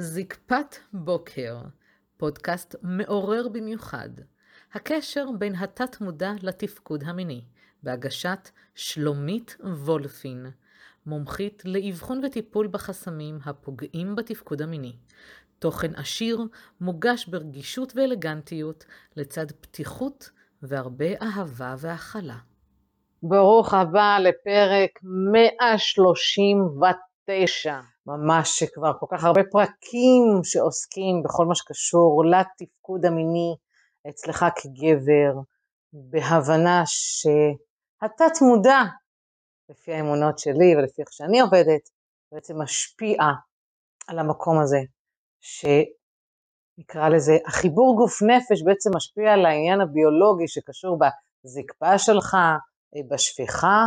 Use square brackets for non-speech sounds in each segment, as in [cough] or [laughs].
זקפת בוקר, פודקאסט מעורר במיוחד. הקשר בין התת-מודע לתפקוד המיני, בהגשת שלומית וולפין, מומחית לאבחון וטיפול בחסמים הפוגעים בתפקוד המיני. תוכן עשיר, מוגש ברגישות ואלגנטיות, לצד פתיחות והרבה אהבה והכלה. ברוך הבא לפרק 139. ממש שכבר כל כך הרבה פרקים שעוסקים בכל מה שקשור לתפקוד המיני אצלך כגבר, בהבנה שהתת מודע, לפי האמונות שלי ולפי איך שאני עובדת, בעצם משפיע על המקום הזה, שנקרא לזה, החיבור גוף נפש בעצם משפיע על העניין הביולוגי שקשור בזקפה שלך, בשפיכה,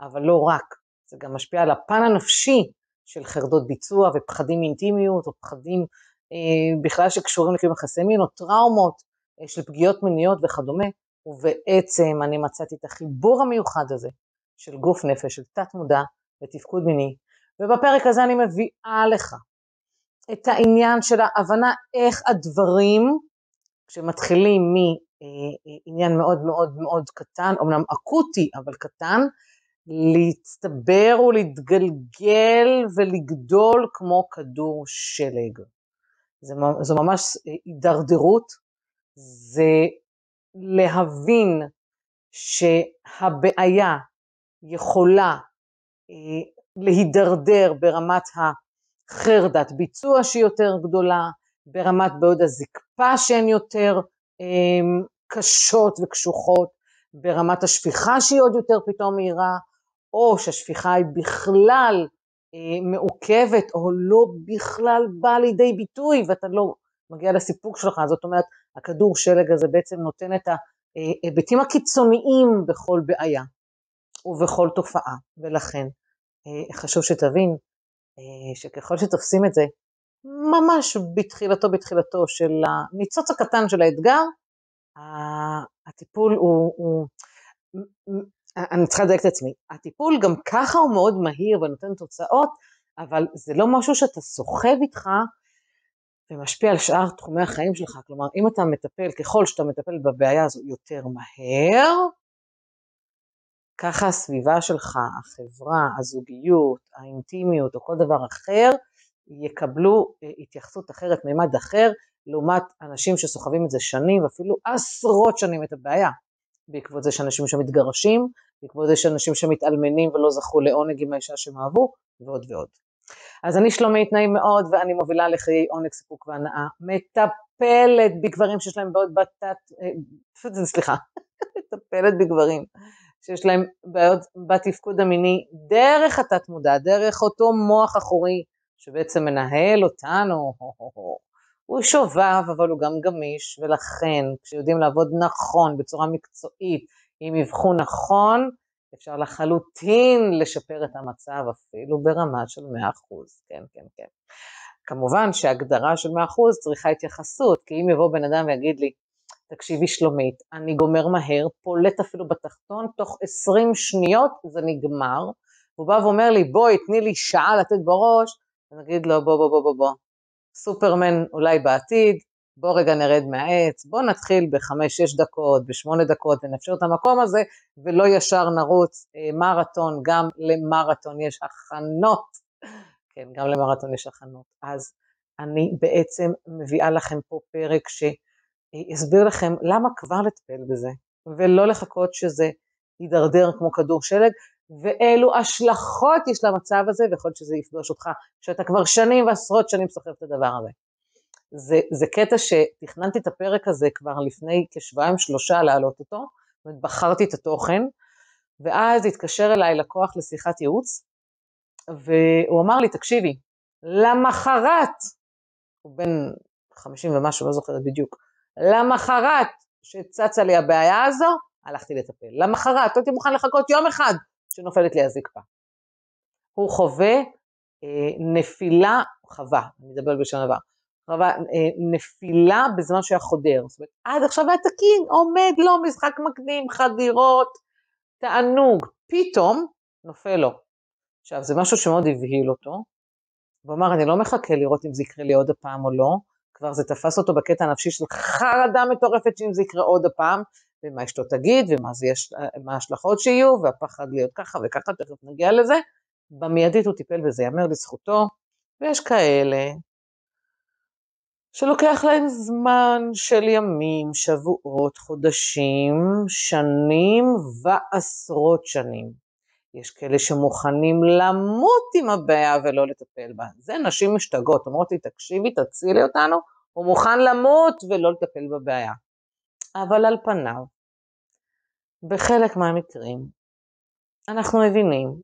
אבל לא רק, זה גם משפיע על הפן הנפשי של חרדות ביצוע ופחדים מאינטימיות, או פחדים אה, בכלל שקשורים לקיום יחסי מין, או טראומות אה, של פגיעות מיניות וכדומה, ובעצם אני מצאתי את החיבור המיוחד הזה של גוף נפש, של תת מודע ותפקוד מיני, ובפרק הזה אני מביאה לך את העניין של ההבנה איך הדברים, כשמתחילים מעניין אה, מאוד מאוד מאוד קטן, אמנם אקוטי אבל קטן, להצטבר ולהתגלגל ולגדול כמו כדור שלג. זו ממש הידרדרות, זה להבין שהבעיה יכולה אה, להידרדר ברמת החרדת ביצוע שהיא יותר גדולה, ברמת בעוד הזקפה שהן יותר אה, קשות וקשוחות, ברמת השפיכה שהיא עוד יותר פתאום מהירה, או שהשפיכה היא בכלל אה, מעוכבת, או לא בכלל באה לידי ביטוי, ואתה לא מגיע לסיפוק שלך, זאת אומרת, הכדור שלג הזה בעצם נותן את ההיבטים הקיצוניים בכל בעיה ובכל תופעה, ולכן אה, חשוב שתבין אה, שככל שתופסים את זה, ממש בתחילתו בתחילתו של הניצוץ הקטן של האתגר, הטיפול הוא, הוא אני צריכה לדייק את עצמי, הטיפול גם ככה הוא מאוד מהיר ונותן תוצאות, אבל זה לא משהו שאתה סוחב איתך ומשפיע על שאר תחומי החיים שלך, כלומר אם אתה מטפל, ככל שאתה מטפל בבעיה הזו יותר מהר, ככה הסביבה שלך, החברה, הזוגיות, האינטימיות או כל דבר אחר, יקבלו אה, התייחסות אחרת, מימד אחר, לעומת אנשים שסוחבים את זה שנים ואפילו עשרות שנים את הבעיה. בעקבות זה שאנשים שמתגרשים, בעקבות זה שאנשים שמתאלמנים ולא זכו לעונג עם האישה שהם אהבו, ועוד ועוד. אז אני שלומית נעים מאוד, ואני מובילה לחיי עונג, סיפוק והנאה, מטפלת בגברים שיש להם בעיות בתת, אה, סליחה, [laughs] מטפלת בגברים שיש להם בעיות בתפקוד המיני דרך התת מודע, דרך אותו מוח אחורי שבעצם מנהל אותנו, הוא שובב אבל הוא גם גמיש, ולכן כשיודעים לעבוד נכון, בצורה מקצועית, עם אבחון נכון, אפשר לחלוטין לשפר את המצב אפילו ברמה של 100%, כן, כן, כן. כמובן שהגדרה של 100% צריכה התייחסות, כי אם יבוא בן אדם ויגיד לי, תקשיבי שלומית, אני גומר מהר, פולט אפילו בתחתון, תוך 20 שניות זה נגמר, הוא בא ואומר לי, בואי, תני לי שעה לתת בראש, אני אגיד לו, בוא, בוא, בוא, בוא, בוא, סופרמן אולי בעתיד, בוא רגע נרד מהעץ, בוא נתחיל בחמש-שש דקות, בשמונה דקות, ונאפשר את המקום הזה, ולא ישר נרוץ אה, מרתון, גם למרתון יש הכנות, כן, גם למרתון יש הכנות. אז אני בעצם מביאה לכם פה פרק שיסביר לכם למה כבר לטפל בזה, ולא לחכות שזה יידרדר כמו כדור שלג, ואילו השלכות יש למצב הזה, ויכול להיות שזה יפגוש אותך, שאתה כבר שנים ועשרות שנים סוחב את הדבר הזה. זה, זה קטע שתכננתי את הפרק הזה כבר לפני כשבועיים שלושה להעלות אותו, ובחרתי את התוכן, ואז התקשר אליי לקוח לשיחת ייעוץ, והוא אמר לי, תקשיבי, למחרת, הוא בן חמישים ומשהו, לא זוכרת בדיוק, למחרת שצצה לי הבעיה הזו, הלכתי לטפל. למחרת, לא הייתי מוכן לחכות יום אחד שנופלת לי הזקפה. הוא חווה אה, נפילה, חווה, אני מדבר בשם דבר, חווה אה, נפילה בזמן שהוא היה חודר. זאת אומרת, עד עכשיו היה תקין, עומד לו משחק מקדים, חדירות, תענוג, פתאום נופל לו. עכשיו, זה משהו שמאוד הבהיל אותו, והוא אמר, אני לא מחכה לראות אם זה יקרה לי עוד הפעם או לא, כבר זה תפס אותו בקטע הנפשי של חרדה מטורפת שאם זה יקרה עוד הפעם, ומה אשתו תגיד, ומה ההשלכות שיהיו, והפחד להיות ככה וככה, תכף נגיע לזה. במיידית הוא טיפל בזה, יאמר לזכותו, ויש כאלה שלוקח להם זמן של ימים, שבועות, חודשים, שנים ועשרות שנים. יש כאלה שמוכנים למות עם הבעיה ולא לטפל בה. זה נשים משתגעות, אומרות לי, תקשיבי, תצילי אותנו, הוא מוכן למות ולא לטפל בבעיה. אבל על פניו, בחלק מהמקרים, אנחנו מבינים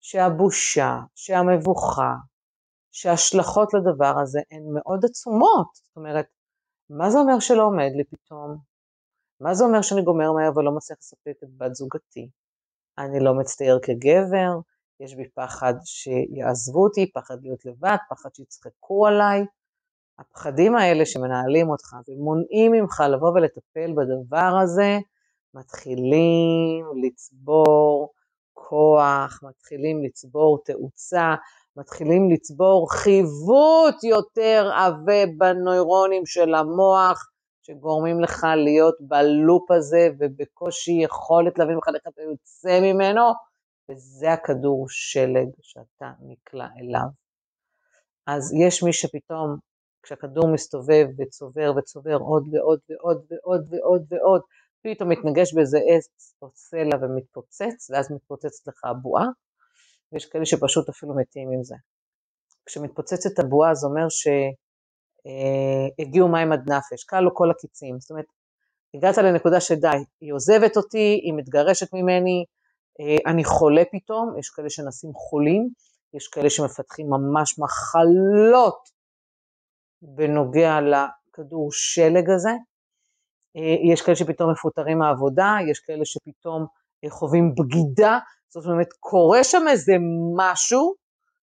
שהבושה, שהמבוכה, שההשלכות לדבר הזה הן מאוד עצומות. זאת אומרת, מה זה אומר שלא עומד לי פתאום? מה זה אומר שאני גומר מהר ולא מצליח לספק את בת זוגתי? אני לא מצטייר כגבר, יש בי פחד שיעזבו אותי, פחד להיות לבד, פחד שיצחקו עליי. הפחדים האלה שמנהלים אותך ומונעים ממך לבוא ולטפל בדבר הזה, מתחילים לצבור כוח, מתחילים לצבור תאוצה, מתחילים לצבור חיווט יותר עבה בנוירונים של המוח, שגורמים לך להיות בלופ הזה ובקושי יכולת להבין בכלל איך אתה יוצא ממנו, וזה הכדור שלג שאתה נקלע אליו. אז יש מי שפתאום, כשהכדור מסתובב וצובר וצובר עוד ועוד ועוד ועוד ועוד ועוד, פתאום מתנגש באיזה עץ או סלע ומתפוצץ, ואז מתפוצצת לך הבועה, ויש כאלה שפשוט אפילו מתים עם זה. כשמתפוצצת הבועה זה אומר שהגיעו מים עד נפש, כלו כל הקיצים, זאת אומרת, הגעת לנקודה שדי, היא עוזבת אותי, היא מתגרשת ממני, אה, אני חולה פתאום, יש כאלה שנשים חולים, יש כאלה שמפתחים ממש מחלות בנוגע לכדור שלג הזה, אה, יש כאלה שפתאום מפוטרים מהעבודה, יש כאלה שפתאום אה, חווים בגידה, זאת אומרת, קורה שם איזה משהו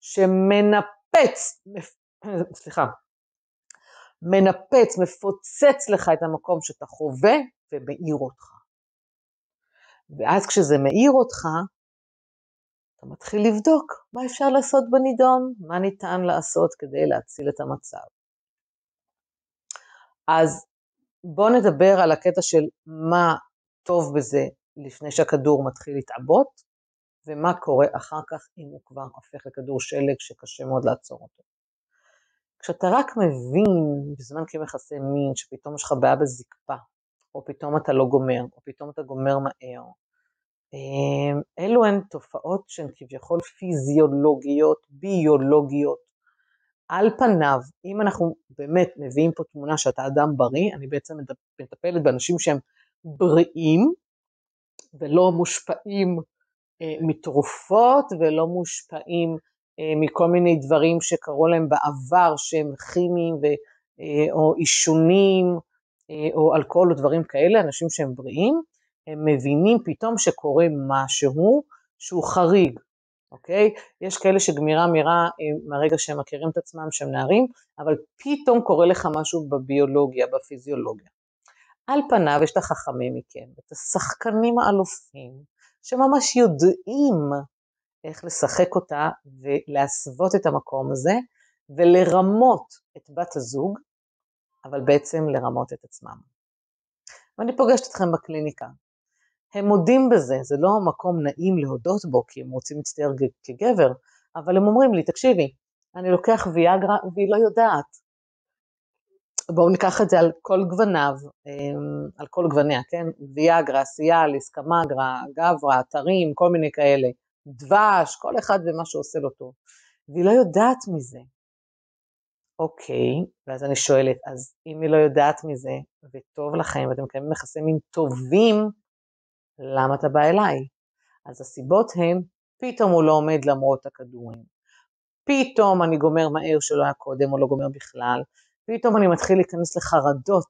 שמנפץ, [clears throat] סליחה, מנפץ, מפוצץ לך את המקום שאתה חווה ומאיר אותך. ואז כשזה מאיר אותך, אתה מתחיל לבדוק מה אפשר לעשות בנידון, מה ניתן לעשות כדי להציל את המצב. אז בואו נדבר על הקטע של מה טוב בזה לפני שהכדור מתחיל להתעבות, ומה קורה אחר כך אם הוא כבר הופך לכדור שלג שקשה מאוד לעצור אותו. כשאתה רק מבין בזמן כמכסה מין שפתאום יש לך בעיה בזקפה, או פתאום אתה לא גומר, או פתאום אתה גומר מהר, אמ, אלו הן תופעות שהן כביכול פיזיולוגיות, ביולוגיות, על פניו, אם אנחנו באמת מביאים פה תמונה שאתה אדם בריא, אני בעצם מטפלת באנשים שהם בריאים ולא מושפעים אה, מתרופות ולא מושפעים אה, מכל מיני דברים שקרו להם בעבר שהם כימיים ו, אה, או עישונים אה, או אלכוהול או דברים כאלה, אנשים שהם בריאים, הם מבינים פתאום שקורה משהו שהוא חריג, אוקיי? יש כאלה שגמירה מהירה מהרגע שהם מכירים את עצמם שהם נערים, אבל פתאום קורה לך משהו בביולוגיה, בפיזיולוגיה. על פניו יש את החכמים מכם, את השחקנים האלופים, שממש יודעים איך לשחק אותה ולהסוות את המקום הזה, ולרמות את בת הזוג, אבל בעצם לרמות את עצמם. ואני פוגשת אתכם בקליניקה, הם מודים בזה, זה לא מקום נעים להודות בו, כי הם רוצים להצטייר כגבר, אבל הם אומרים לי, תקשיבי, אני לוקח ויאגרה והיא לא יודעת. בואו ניקח את זה על כל גווניו, אמ, על כל גווניה, כן? ויאגרה, סיאליס, קמגרה, גברה, אתרים, כל מיני כאלה, דבש, כל אחד ומה שעושה לו טוב. והיא לא יודעת מזה. אוקיי, ואז אני שואלת, אז אם היא לא יודעת מזה, וטוב לכם, ואתם מקיימים יחסי מין טובים, למה אתה בא אליי? אז הסיבות הן, פתאום הוא לא עומד למרות הכדורים, פתאום אני גומר מהר שלא היה קודם או לא גומר בכלל, פתאום אני מתחיל להיכנס לחרדות,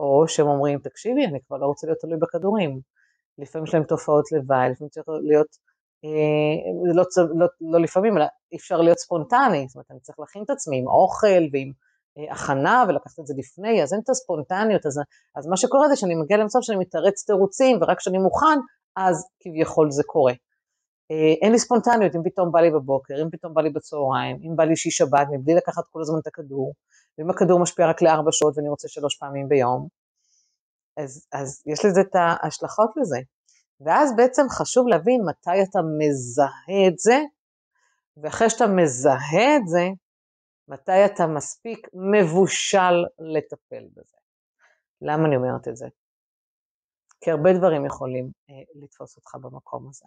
או שהם אומרים, תקשיבי, אני כבר לא רוצה להיות תלוי בכדורים. לפעמים יש להם תופעות לוואי, לפעמים צריך להיות, אה, לא, לא, לא לפעמים, אלא אפשר להיות ספונטני, זאת אומרת, אני צריך להכין את עצמי עם אוכל ועם הכנה ולקחת את זה לפני, אז אין את הספונטניות, אז, אז מה שקורה זה שאני מגיע למצב שאני מתרץ תירוצים ורק כשאני מוכן, אז כביכול זה קורה. אה, אין לי ספונטניות, אם פתאום בא לי בבוקר, אם פתאום בא לי בצהריים, אם בא לי שהיא שבת, מבלי לקחת כל הזמן את הכדור, ואם הכדור משפיע רק לארבע שעות ואני רוצה שלוש פעמים ביום, אז, אז יש לזה את ההשלכות לזה. ואז בעצם חשוב להבין מתי אתה מזהה את זה, ואחרי שאתה מזהה את זה, מתי אתה מספיק מבושל לטפל בזה. למה אני אומרת את זה? כי הרבה דברים יכולים אה, לתפוס אותך במקום הזה.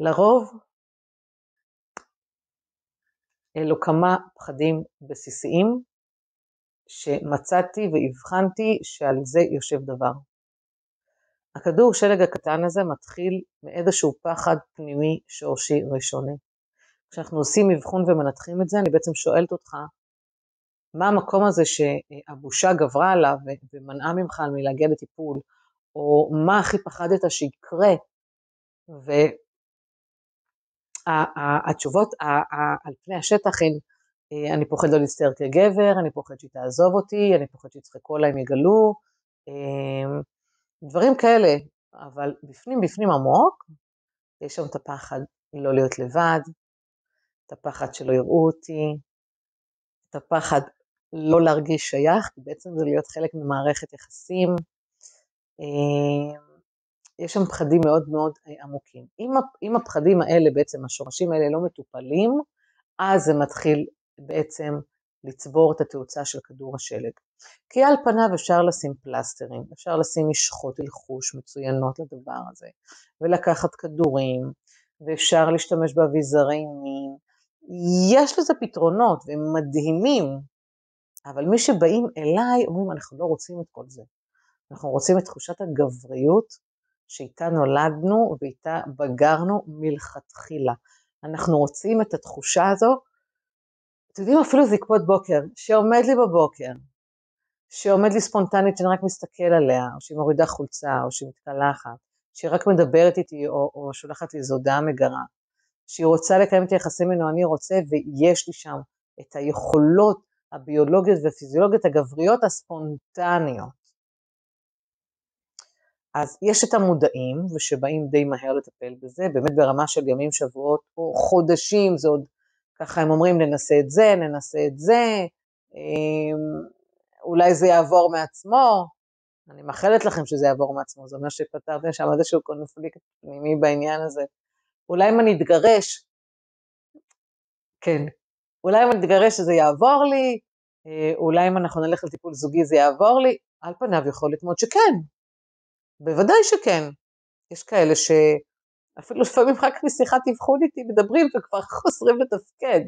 לרוב אלו כמה פחדים בסיסיים שמצאתי והבחנתי שעל זה יושב דבר. הכדור שלג הקטן הזה מתחיל מאיזשהו פחד פנימי שורשי ראשוני. כשאנחנו עושים אבחון ומנתחים את זה, אני בעצם שואלת אותך, מה המקום הזה שהבושה גברה עליו ומנעה ממך מלהגיע לטיפול, או מה הכי פחדת שיקרה, והתשובות על פני השטח הן, אה, אני פוחד לא להצטער כגבר, אני פוחד שהיא תעזוב אותי, אני פוחד שיצחקו עליי אם יגלו, אה, דברים כאלה, אבל בפנים בפנים עמוק, יש שם את הפחד לא להיות לבד, את הפחד שלא יראו אותי, את הפחד לא להרגיש שייך, כי בעצם זה להיות חלק ממערכת יחסים. אה, יש שם פחדים מאוד מאוד אה, עמוקים. אם, הפחדים האלה, בעצם השורשים האלה לא מטופלים, אז זה מתחיל בעצם לצבור את התאוצה של כדור השלג. כי על פניו אפשר לשים פלסטרים, אפשר לשים משחות אלחוש מצוינות לדבר הזה, ולקחת כדורים, ואפשר להשתמש באביזרי מין. יש לזה פתרונות, והם מדהימים, אבל מי שבאים אליי אומרים, אנחנו לא רוצים את כל זה. אנחנו רוצים את תחושת הגבריות שאיתה נולדנו ואיתה בגרנו מלכתחילה. אנחנו רוצים את התחושה הזו אתם יודעים, אפילו זקפות בוקר, שעומד לי בבוקר, שעומד לי ספונטנית שאני רק מסתכל עליה, או שהיא מורידה חולצה, או שהיא מתקלחת, שהיא רק מדברת איתי, או, או שולחת לי הודעה מגרה, שהיא רוצה לקיים את היחסים ממנו, אני רוצה, ויש לי שם את היכולות הביולוגיות והפיזיולוגיות הגבריות הספונטניות. אז יש את המודעים, ושבאים די מהר לטפל בזה, באמת ברמה של ימים, שבועות או חודשים, זה עוד ככה הם אומרים, ננסה את זה, ננסה את זה, אמ, אולי זה יעבור מעצמו, אני מאחלת לכם שזה יעבור מעצמו, זה אומר שפתרתם שם איזשהו קונפליקט פנימי בעניין הזה. אולי אם אני אתגרש, כן, אולי אם אני אתגרש שזה יעבור לי, אה, אולי אם אנחנו נלך לטיפול זוגי זה יעבור לי, על פניו יכול להיות מאוד שכן, בוודאי שכן. יש כאלה ש... אפילו לפעמים רק משיחת אבחון איתי מדברים וכבר חוזרים לתפקד,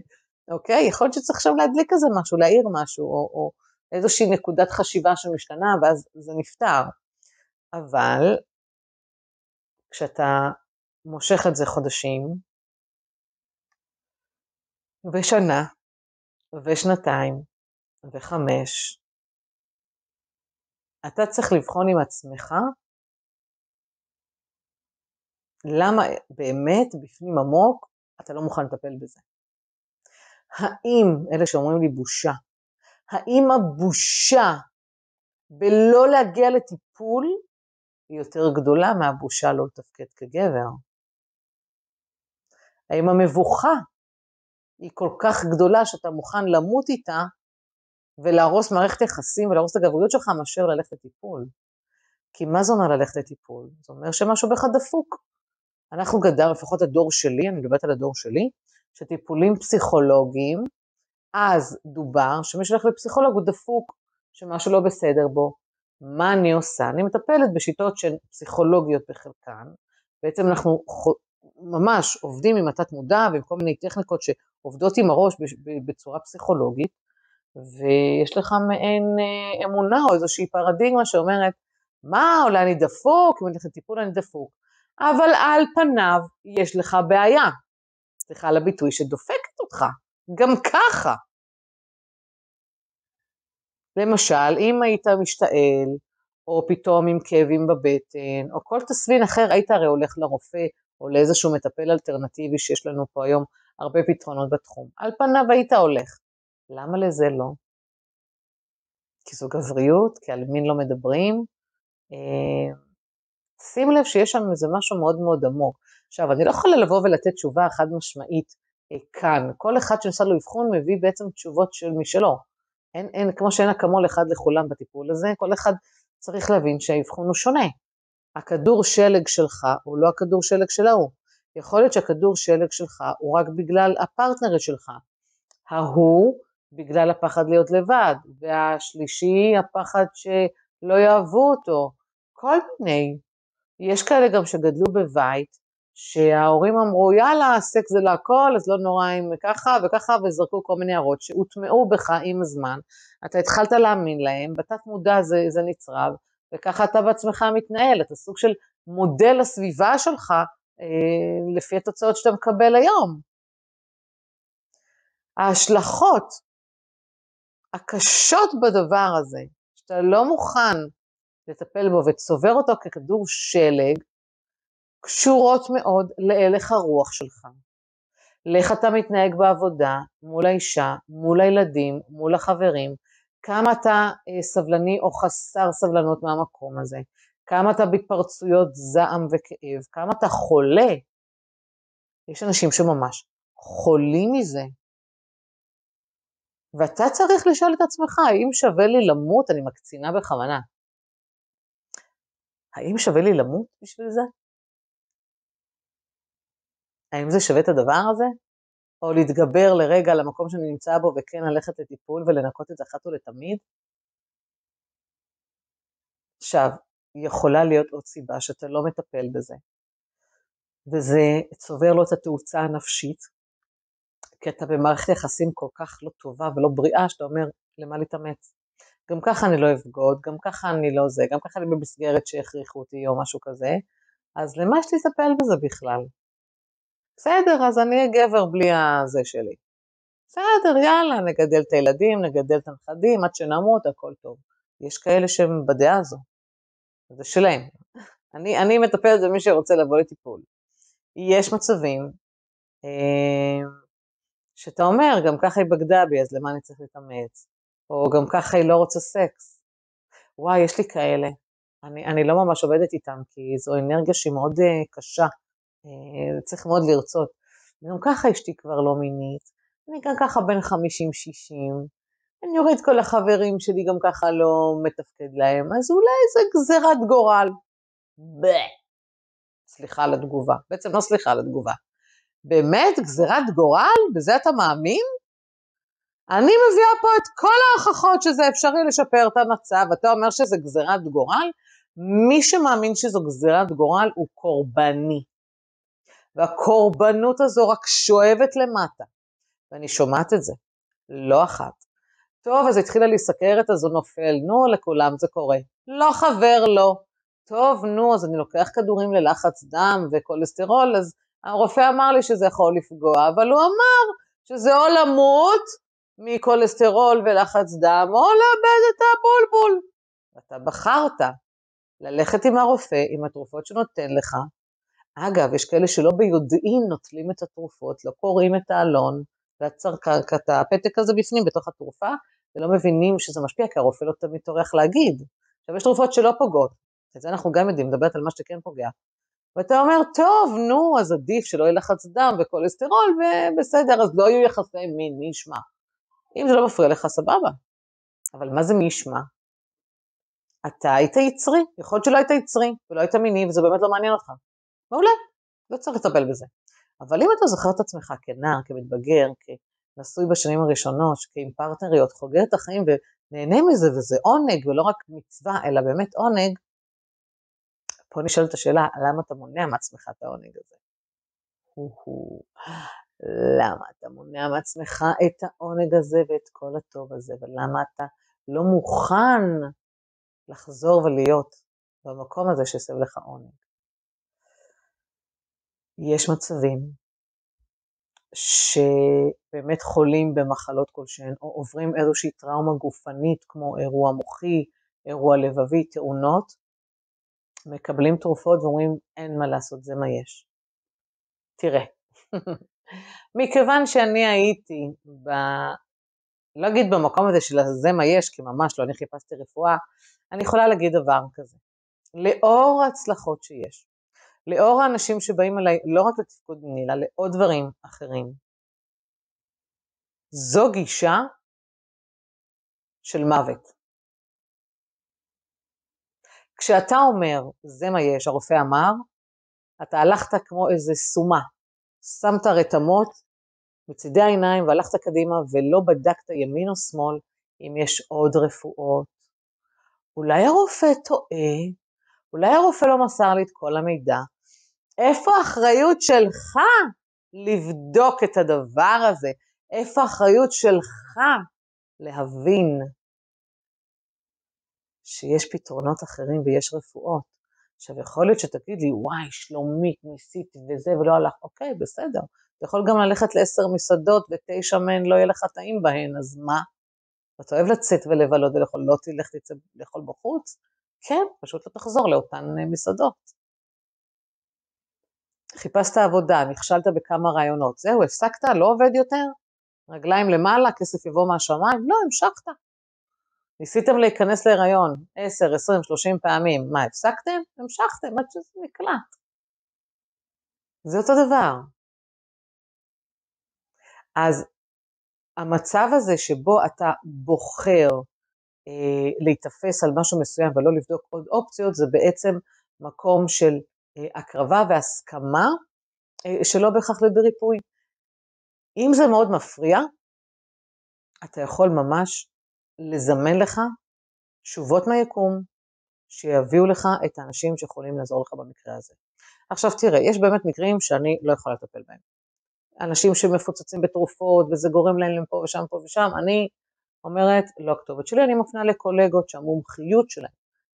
אוקיי? יכול להיות שצריך עכשיו להדליק איזה משהו, להעיר משהו, או, או איזושהי נקודת חשיבה שמשתנה, ואז זה נפתר. אבל כשאתה מושך את זה חודשים, ושנה, ושנתיים, וחמש, אתה צריך לבחון עם עצמך למה באמת בפנים עמוק אתה לא מוכן לטפל בזה. האם, אלה שאומרים לי בושה, האם הבושה בלא להגיע לטיפול היא יותר גדולה מהבושה לא לתפקד כגבר? האם המבוכה היא כל כך גדולה שאתה מוכן למות איתה ולהרוס מערכת יחסים ולהרוס את הגבריות שלך מאשר ללכת לטיפול? כי מה זה אומר ללכת לטיפול? זה אומר שמשהו בך דפוק. אנחנו גדל, לפחות הדור שלי, אני מדברת על הדור שלי, שטיפולים פסיכולוגיים, אז דובר שמי שהולך לפסיכולוג הוא דפוק, שמשהו לא בסדר בו. מה אני עושה? אני מטפלת בשיטות שהן פסיכולוגיות בחלקן, בעצם אנחנו ממש עובדים עם התת מודע ועם כל מיני טכניקות שעובדות עם הראש בצורה פסיכולוגית, ויש לך מעין אה, אמונה או איזושהי פרדיגמה שאומרת, מה, אולי אני דפוק, אם אני הולך לטיפול אני דפוק. אבל על פניו יש לך בעיה. סליחה על הביטוי שדופקת אותך, גם ככה. למשל, אם היית משתעל, או פתאום עם כאבים בבטן, או כל תסמין אחר, היית הרי הולך לרופא, או לאיזשהו מטפל אלטרנטיבי שיש לנו פה היום הרבה פתרונות בתחום. על פניו היית הולך. למה לזה לא? כי זו גבריות, כי על מין לא מדברים. אה, שים לב שיש שם איזה משהו מאוד מאוד עמוק. עכשיו, אני לא יכולה לבוא ולתת תשובה חד משמעית אה, כאן. כל אחד שעושה לו אבחון מביא בעצם תשובות של משלו. אין, אין, כמו שאין אקמול אחד לכולם בטיפול הזה, כל אחד צריך להבין שהאבחון הוא שונה. הכדור שלג שלך הוא לא הכדור שלג של ההוא. יכול להיות שהכדור שלג שלך הוא רק בגלל הפרטנרית שלך. ההוא בגלל הפחד להיות לבד, והשלישי הפחד שלא יאהבו אותו, כל מיני. יש כאלה גם שגדלו בבית, שההורים אמרו יאללה סקס זה להכל אז לא נורא אם ככה וככה וזרקו כל מיני הערות שהוטמעו בך עם הזמן, אתה התחלת להאמין להם, בתת מודע זה, זה נצרב וככה אתה בעצמך מתנהל, אתה סוג של מודל הסביבה שלך אה, לפי התוצאות שאתה מקבל היום. ההשלכות הקשות בדבר הזה, שאתה לא מוכן לטפל בו וצובר אותו ככדור שלג, קשורות מאוד להלך הרוח שלך. לאיך אתה מתנהג בעבודה, מול האישה, מול הילדים, מול החברים, כמה אתה אה, סבלני או חסר סבלנות מהמקום הזה, כמה אתה בהתפרצויות זעם וכאב, כמה אתה חולה. יש אנשים שממש חולים מזה. ואתה צריך לשאול את עצמך, האם שווה לי למות? אני מקצינה בכוונה. האם שווה לי למות בשביל זה? האם זה שווה את הדבר הזה? או להתגבר לרגע למקום שאני נמצא בו וכן ללכת לטיפול ולנקות את זה אחת ולתמיד? עכשיו, יכולה להיות עוד סיבה שאתה לא מטפל בזה, וזה צובר לו את התאוצה הנפשית, כי אתה במערכת יחסים כל כך לא טובה ולא בריאה, שאתה אומר, למה להתאמץ? גם ככה אני לא אבגוד, גם ככה אני לא זה, גם ככה אני במסגרת שהכריחו אותי או משהו כזה, אז למה יש לי לטפל בזה בכלל? בסדר, אז אני אהיה גבר בלי הזה שלי. בסדר, יאללה, נגדל את הילדים, נגדל את הנכדים, עד שנמות, הכל טוב. יש כאלה שהם בדעה הזו, זה שלהם. אני, אני מטפלת במי שרוצה לבוא לטיפול. יש מצבים אה, שאתה אומר, גם ככה היא בגדה בי, אז למה אני צריך להתאמץ? או גם ככה היא לא רוצה סקס. וואי, יש לי כאלה. אני, אני לא ממש עובדת איתם, כי זו אנרגיה שהיא מאוד uh, קשה. Uh, צריך מאוד לרצות. גם ככה אשתי כבר לא מינית. אני גם ככה בין 50-60. אני רואה את כל החברים שלי גם ככה לא מתפקד להם, אז אולי זה גזירת גורל. ב... סליחה על התגובה. בעצם לא סליחה על התגובה. באמת, גזירת גורל? בזה אתה מאמין? אני מביאה פה את כל ההוכחות שזה אפשרי לשפר את המצב, אתה אומר שזה גזירת גורל? מי שמאמין שזו גזירת גורל הוא קורבני. והקורבנות הזו רק שואבת למטה. ואני שומעת את זה, לא אחת. טוב, אז התחילה לי סכרת, אז הוא נופל. נו, לכולם זה קורה. לא חבר, לא. טוב, נו, אז אני לוקח כדורים ללחץ דם וכולסטרול, אז הרופא אמר לי שזה יכול לפגוע, אבל הוא אמר שזה או למות מכולסטרול ולחץ דם, או לאבד את הבולבול. אתה בחרת ללכת עם הרופא, עם התרופות שנותן לך. אגב, יש כאלה שלא ביודעין נוטלים את התרופות, לא קוראים את העלון, את הפתק הזה בפנים, בתוך התרופה, ולא מבינים שזה משפיע, כי הרופא לא תמיד טורח להגיד. עכשיו, יש תרופות שלא פוגעות, את זה אנחנו גם יודעים, מדברת על מה שכן פוגע. ואתה אומר, טוב, נו, אז עדיף שלא יהיה לחץ דם וכולסטרול, ובסדר, אז לא יהיו יחסי מין, מי ישמע. אם זה לא מפריע לך, סבבה. אבל מה זה מי ישמע? אתה היית יצרי, יכול להיות שלא היית יצרי, ולא היית מיני, וזה באמת לא מעניין אותך. מעולה, לא צריך לטפל בזה. אבל אם אתה זוכר את עצמך כנער, כמתבגר, כנשוי בשנים הראשונות, כעם פרטנריות, חוגר את החיים ונהנה מזה, וזה עונג, ולא רק מצווה, אלא באמת עונג, פה נשאלת השאלה, למה אתה מונע מעצמך את העונג הזה? למה אתה מונע מעצמך את העונג הזה ואת כל הטוב הזה, ולמה אתה לא מוכן לחזור ולהיות במקום הזה שיסב לך עונג. יש מצבים שבאמת חולים במחלות כלשהן, או עוברים איזושהי טראומה גופנית כמו אירוע מוחי, אירוע לבבי, תאונות, מקבלים תרופות ואומרים אין מה לעשות, זה מה יש. תראה, [laughs] מכיוון שאני הייתי, ב... לא אגיד במקום הזה של זה מה יש, כי ממש לא, אני חיפשתי רפואה, אני יכולה להגיד דבר כזה. לאור ההצלחות שיש, לאור האנשים שבאים אליי לא רק לתפקוד מיני, אלא לעוד דברים אחרים, זו גישה של מוות. כשאתה אומר, זה מה יש, הרופא אמר, אתה הלכת כמו איזה סומה, שמת רתמות מצידי העיניים והלכת קדימה ולא בדקת ימין או שמאל אם יש עוד רפואות. אולי הרופא טועה, אולי הרופא לא מסר לי את כל המידע. איפה האחריות שלך לבדוק את הדבר הזה? איפה האחריות שלך להבין שיש פתרונות אחרים ויש רפואות? עכשיו, יכול להיות שתגיד לי, וואי, שלומית, ניסיתי וזה ולא הלך, אוקיי, בסדר. אתה יכול גם ללכת לעשר מסעדות ותשע מהן לא יהיה לך טעים בהן, אז מה? אתה אוהב לצאת ולבלות ולאכול, לא תלך לאכול בחוץ? כן, פשוט לא תחזור לאותן אה, מסעדות. חיפשת עבודה, נכשלת בכמה רעיונות, זהו, הפסקת, לא עובד יותר? רגליים למעלה, כסף יבוא מהשמיים? לא, המשכת. ניסיתם להיכנס להיריון 10, 20, 30 פעמים, מה, הפסקתם? המשכתם עד שזה נקלט. זה אותו דבר. אז המצב הזה שבו אתה בוחר להיתפס על משהו מסוים ולא לבדוק עוד אופציות, זה בעצם מקום של אה, הקרבה והסכמה אה, שלא בהכרח להיות בריפוי. אם זה מאוד מפריע, אתה יכול ממש לזמן לך תשובות מהיקום שיביאו לך את האנשים שיכולים לעזור לך במקרה הזה. עכשיו תראה, יש באמת מקרים שאני לא יכולה לטפל בהם. אנשים שמפוצצים בתרופות וזה גורם להם לפה ושם פה ושם, אני אומרת, לא הכתובת שלי, אני מפנה לקולגות שהמומחיות שלהם,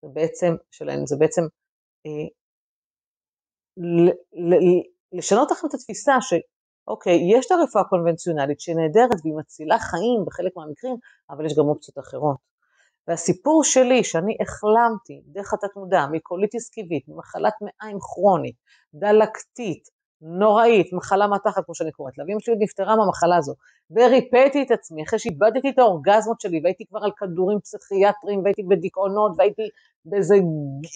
זה בעצם, שלהם, זה בעצם אה, ל, ל, לשנות לכם את התפיסה שאוקיי, יש את הרפואה הקונבנציונלית שנהדרת והיא מצילה חיים בחלק מהמקרים, אבל יש גם אופציות אחרות. והסיפור שלי, שאני החלמתי דרך התת מודע מקוליטיס קיבית, ממחלת מעיים כרונית, דלקתית, נוראית, מחלה מתחת כמו שאני קוראת לה, ואמא שלי נפטרה מהמחלה הזו, וריפאתי את עצמי אחרי שאיבדתי את האורגזמות שלי, והייתי כבר על כדורים פסיכיאטריים, והייתי בדיכאונות, והייתי באיזה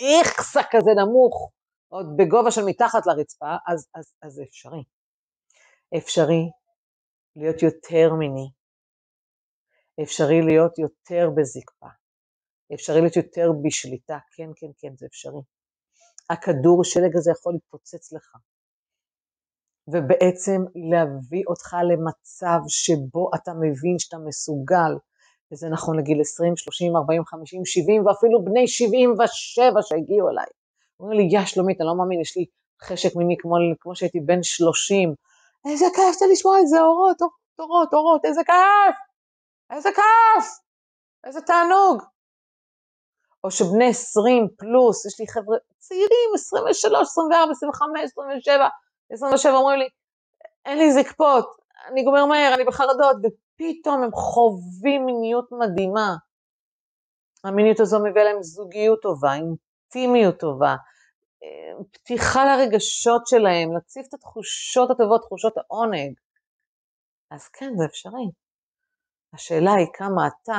איכסה כזה נמוך, עוד בגובה של מתחת לרצפה, אז, אז, אז זה אפשרי. אפשרי להיות יותר מיני, אפשרי להיות יותר בזקפה, אפשרי להיות יותר בשליטה, כן, כן, כן, זה אפשרי. הכדור שלג הזה יכול להתפוצץ לך, ובעצם להביא אותך למצב שבו אתה מבין שאתה מסוגל, וזה נכון לגיל 20, 30, 40, 50, 70, ואפילו בני 77 שהגיעו אליי. אומרים לי, יא שלומית, אני לא מאמין, יש לי חשק מיני כמו, כמו שהייתי בן 30. איזה כיף זה לשמוע את זה, אורות, אורות, אורות, איזה כיף! איזה כיף! איזה תענוג! או שבני 20 פלוס, יש לי חבר'ה צעירים, 23, 24, 25, 27, 27 אומרים לי, אין לי זקפות, אני גומר מהר, אני בחרדות, ופתאום הם חווים מיניות מדהימה. המיניות הזו מביאה להם זוגיות טובה, אינטימיות טובה, פתיחה לרגשות שלהם, להציף את התחושות הטובות, תחושות העונג. אז כן, זה אפשרי. השאלה היא כמה אתה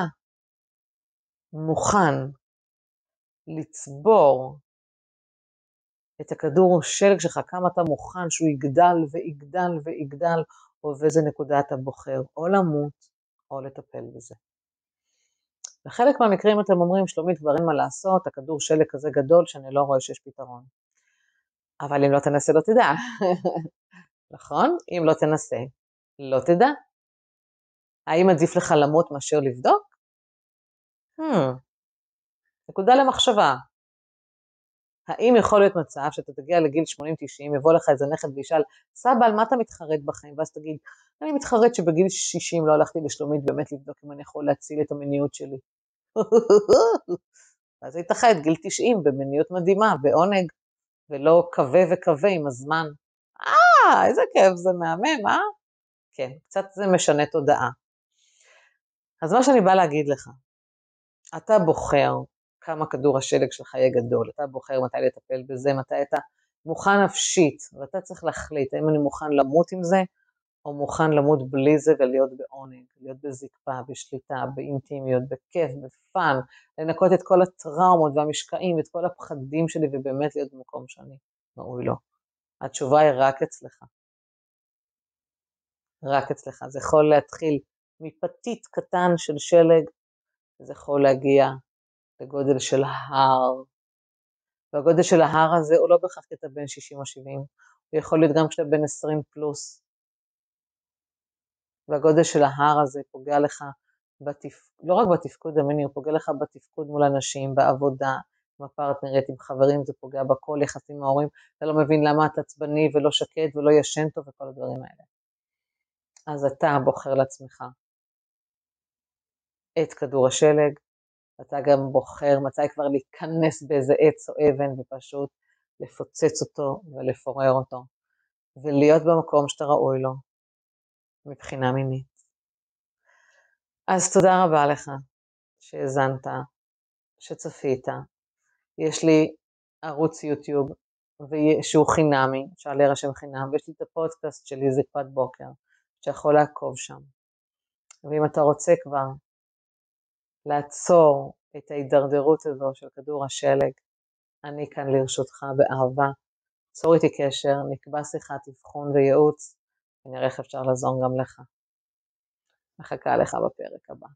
מוכן לצבור את הכדור שלג שלך, כמה אתה מוכן שהוא יגדל ויגדל ויגדל, ובאיזה נקודה אתה בוחר, או למות או לטפל בזה. בחלק מהמקרים אתם אומרים, שלומית, כבר אין מה לעשות, הכדור שלג כזה גדול שאני לא רואה שיש פתרון. אבל אם לא תנסה לא תדע, [laughs] נכון? אם לא תנסה, לא תדע. האם עדיף לך למות מאשר לבדוק? Hmm. נקודה למחשבה. האם יכול להיות מצב שאתה תגיע לגיל 80-90, יבוא לך איזה נכד וישאל, סבא, על מה אתה מתחרט בחיים? ואז תגיד, אני מתחרט שבגיל 60 לא הלכתי לשלומית באמת לבדוק אם אני יכול להציל את המיניות שלי. [laughs] אז היית חי את גיל 90 במיניות מדהימה, בעונג, ולא כבה וכבה עם הזמן. אה, איזה כיף, זה מהמם, אה? כן, קצת זה משנה תודעה. אז מה שאני באה להגיד לך, אתה בוחר כמה כדור השלג שלך יהיה גדול, אתה בוחר מתי לטפל בזה, מתי אתה מוכן נפשית, ואתה צריך להחליט האם אני מוכן למות עם זה, או מוכן למות בלי זה ולהיות בעונג, להיות בזקפה, בשליטה, באינטימיות, בכיף, בפאן, לנקות את כל הטראומות והמשקעים ואת כל הפחדים שלי ובאמת להיות במקום שאני ראוי לו. התשובה היא רק אצלך. רק אצלך. זה יכול להתחיל מפתית קטן של שלג, זה יכול להגיע לגודל של הר, והגודל של ההר הזה הוא לא בהכרח כשאתה בן 60 או 70, הוא יכול להיות גם כשאתה בן 20 פלוס. והגודל של ההר הזה פוגע לך, בתפ... לא רק בתפקוד המיני, הוא פוגע לך בתפקוד מול אנשים, בעבודה, עם הפרטנרית, עם חברים, זה פוגע בכל יחסים עם ההורים, אתה לא מבין למה אתה עצבני ולא שקט ולא ישן טוב וכל הדברים האלה. אז אתה בוחר לעצמך את כדור השלג, אתה גם בוחר מתי כבר להיכנס באיזה עץ או אבן ופשוט לפוצץ אותו ולפורר אותו, ולהיות במקום שאתה ראוי לו, מבחינה מינית. אז תודה רבה לך שהאזנת, שצפית. יש לי ערוץ יוטיוב שהוא חינמי, אפשר להירשם חינם, ויש לי את הפודקאסט שלי זקפת בוקר, שיכול לעקוב שם. ואם אתה רוצה כבר לעצור את ההידרדרות הזו של כדור השלג, אני כאן לרשותך באהבה. צור איתי קשר, נקבע שיחת אבחון וייעוץ, ונראה איך אפשר לעזור גם לך. מחכה לך בפרק הבא.